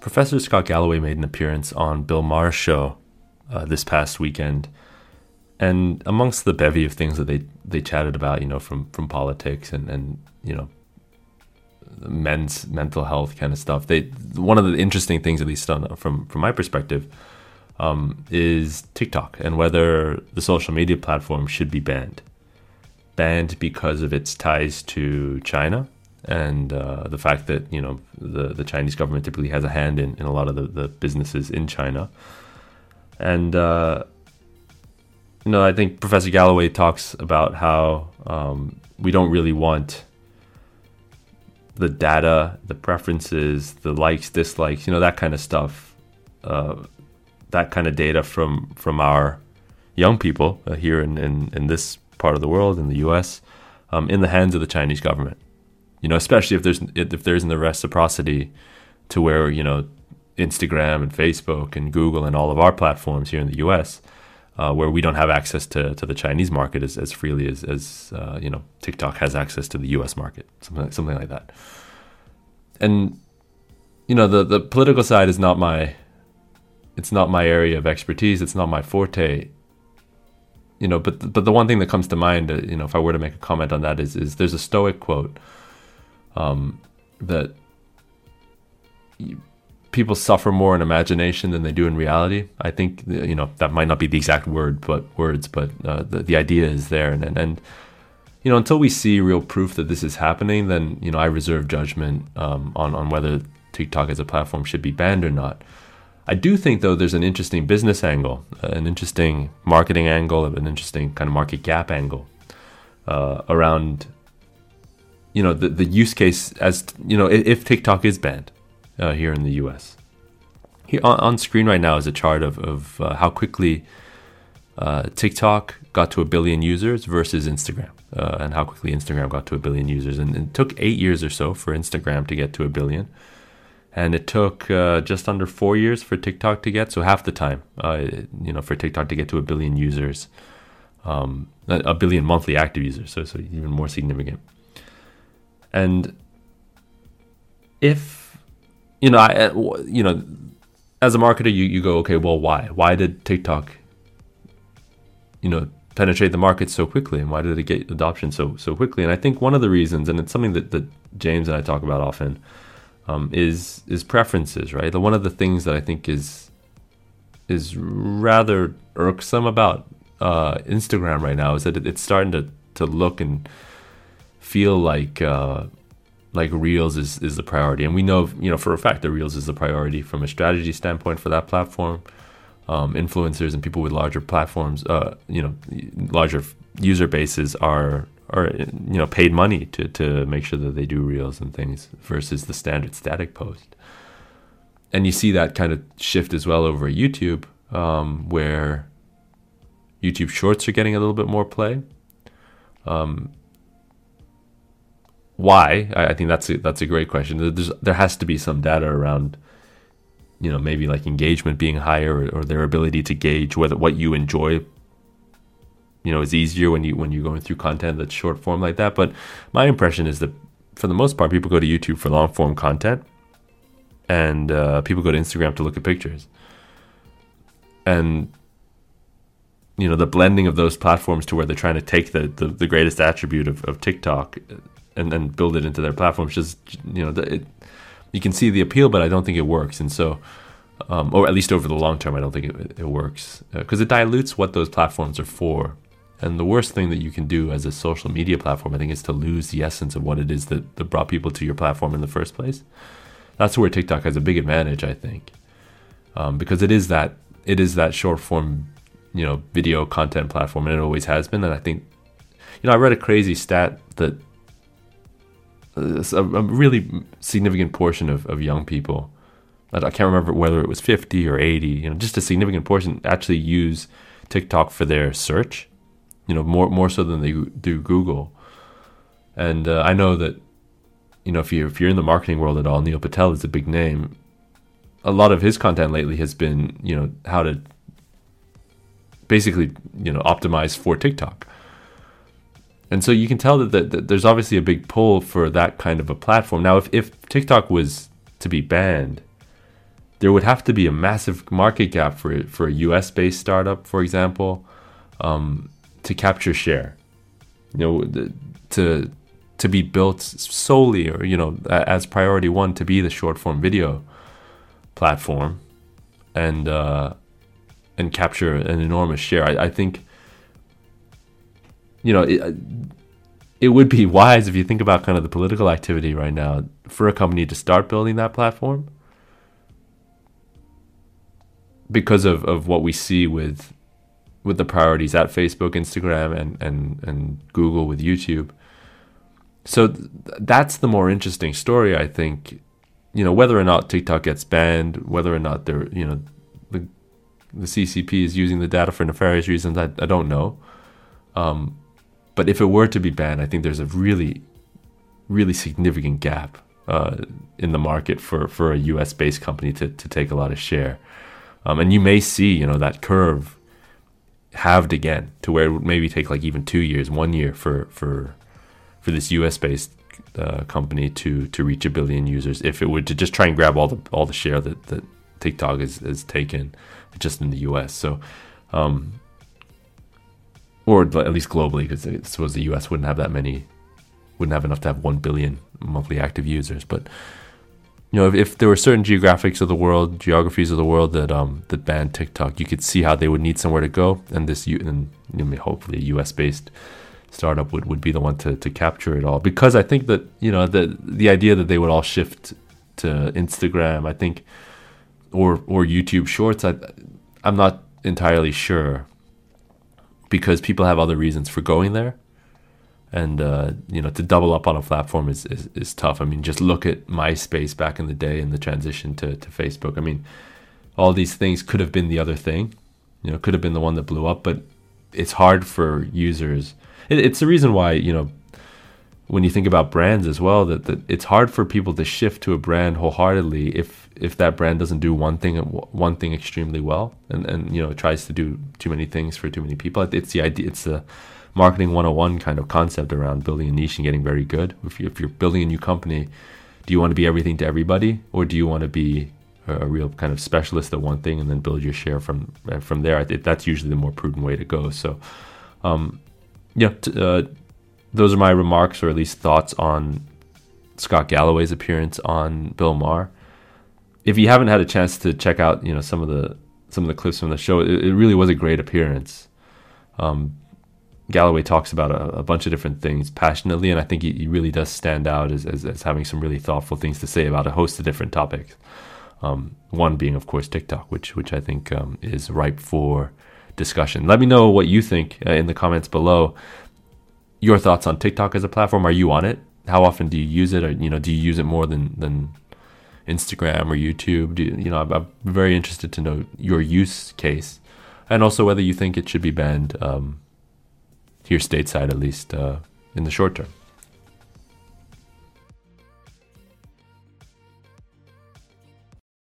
Professor Scott Galloway made an appearance on Bill Maher's show uh, this past weekend, and amongst the bevy of things that they they chatted about, you know, from from politics and and you know, men's mental health kind of stuff. They one of the interesting things, at least from from my perspective, um, is TikTok and whether the social media platform should be banned. Banned because of its ties to China and uh, the fact that you know the the Chinese government typically has a hand in, in a lot of the, the businesses in China, and uh, you know I think Professor Galloway talks about how um, we don't really want the data, the preferences, the likes, dislikes, you know that kind of stuff, uh, that kind of data from from our young people uh, here in, in in this part of the world in the U.S. Um, in the hands of the Chinese government you know, especially if there's if there's in the reciprocity to where you know Instagram and Facebook and Google and all of our platforms here in the U.S. Uh, where we don't have access to, to the Chinese market as, as freely as, as uh, you know TikTok has access to the U.S. market, something something like that. And you know the the political side is not my it's not my area of expertise. It's not my forte. You know, but but the one thing that comes to mind, uh, you know, if I were to make a comment on that, is is there's a Stoic quote um, that people suffer more in imagination than they do in reality. I think you know that might not be the exact word, but words, but uh, the the idea is there, and, and and you know until we see real proof that this is happening, then you know I reserve judgment um, on on whether TikTok as a platform should be banned or not. I do think though there's an interesting business angle, an interesting marketing angle, an interesting kind of market gap angle uh, around you know the, the use case as you know if TikTok is banned uh, here in the U.S. Here on, on, screen right now is a chart of, of uh, how quickly uh, TikTok got to a billion users versus Instagram, uh, and how quickly Instagram got to a billion users. And, it took eight years or so for Instagram to get to a billion, and it took uh, just under four years for TikTok to get so half the time, uh, you know, for TikTok to get to a billion users, um, a billion monthly active users. So so even more significant. And if you know, I, you know, as a marketer, you, you go, okay, well, why? Why did TikTok, you know, penetrate the market so quickly, and why did it get adoption so so quickly? And I think one of the reasons, and it's something that, that James and I talk about often, um, is is preferences, right? The, One of the things that I think is is rather irksome about uh, Instagram right now is that it, it's starting to to look and feel like uh, like Reels is is the priority, and we know you know for a fact that Reels is the priority from a strategy standpoint for that platform. Um, influencers and people with larger platforms, uh, you know, larger user bases are are you know paid money to to make sure that they do reels and things versus the standard static post. And you see that kind of shift as well over YouTube, um, where YouTube Shorts are getting a little bit more play. Um, why? I, I think that's a, that's a great question. There's, there has to be some data around, you know, maybe like engagement being higher or, or their ability to gauge whether what you enjoy you know is easier when you when you're going through content that's short form like that but my impression is that for the most part people go to youtube for long form content and uh, people go to instagram to look at pictures and you know the blending of those platforms to where they're trying to take the the, the greatest attribute of, of tiktok and then build it into their platforms. Just you know, it, you can see the appeal, but I don't think it works. And so, um, or at least over the long term, I don't think it, it works because uh, it dilutes what those platforms are for. And the worst thing that you can do as a social media platform, I think, is to lose the essence of what it is that, that brought people to your platform in the first place. That's where TikTok has a big advantage, I think, um, because it is that it is that short form, you know, video content platform, and it always has been. And I think, you know, I read a crazy stat that a, a really significant portion of, of young people I can't remember whether it was 50 or 80, you know, just a significant portion actually use TikTok for their search, you know, more more so than they do Google. And uh, I know that, you know, if you if you're in the marketing world at all, Neil Patel is a big name. A lot of his content lately has been, you know, how to basically, you know, optimize for TikTok and so you can tell that, that, that, there's obviously a big pull for that kind of a platform. Now, if, if TikTok was to be banned, there would have to be a massive market gap for for a US based startup, for example, um, to capture share. You know, to to be built solely or you know as priority one to be the short form video platform and uh, and capture an enormous share. I, I think you know it, it would be wise if you think about kind of the political activity right now for a company to start building that platform because of, of what we see with with the priorities at Facebook, Instagram, and and and Google with YouTube. So th- that's the more interesting story, I think. You know, whether or not TikTok gets banned, whether or not they're you know the the CCP is using the data for nefarious reasons, I, I don't know. Um, but if it were to be banned, I think there's a really, really significant gap uh, in the market for, for a US based company to, to take a lot of share. Um, and you may see, you know, that curve halved again to where it would maybe take like even two years, one year for for for this US based uh, company to to reach a billion users if it would to just try and grab all the all the share that, that TikTok has, has taken just in the US. So um, or at least globally, because I suppose the US wouldn't have that many, wouldn't have enough to have 1 billion monthly active users. But you know, if, if there were certain geographics of the world, geographies of the world that um that banned TikTok, you could see how they would need somewhere to go, and this and you know, hopefully a U.S. based startup would, would be the one to, to capture it all. Because I think that you know the the idea that they would all shift to Instagram, I think, or or YouTube Shorts, I I'm not entirely sure because people have other reasons for going there and uh, you know to double up on a platform is, is, is tough. I mean, just look at MySpace back in the day and the transition to, to Facebook. I mean, all these things could have been the other thing, you know, could have been the one that blew up, but it's hard for users. It, it's the reason why you know when you think about brands as well that, that it's hard for people to shift to a brand wholeheartedly if if that brand doesn't do one thing one thing extremely well and and you know tries to do too many things for too many people. It's the idea. It's the marketing 101 kind of concept around building a niche and getting very good. If, you, you're building a new company, do you want to be everything to everybody, or do you want to be a, real kind of specialist at one thing and then build your share from uh, from there? I think that's usually the more prudent way to go. So, um, yeah, t- uh, those are my remarks, or at least thoughts on Scott Galloway's appearance on Bill Maher. If you haven't had a chance to check out, you know, some of the some of the clips from the show, it, it really was a great appearance. Um, Galloway talks about a, a, bunch of different things passionately, and I think he, he really does stand out as, as, as, having some really thoughtful things to say about a host of different topics. Um, one being, of course, TikTok, which which I think um, is ripe for discussion. Let me know what you think uh, in the comments below. Your thoughts on TikTok as a platform? Are you on it? How often do you use it? Or you know, do you use it more than than Instagram or YouTube? Do you, you know? I'm, I'm very interested to know your use case, and also whether you think it should be banned. Um, here stateside, at least uh, in the short term.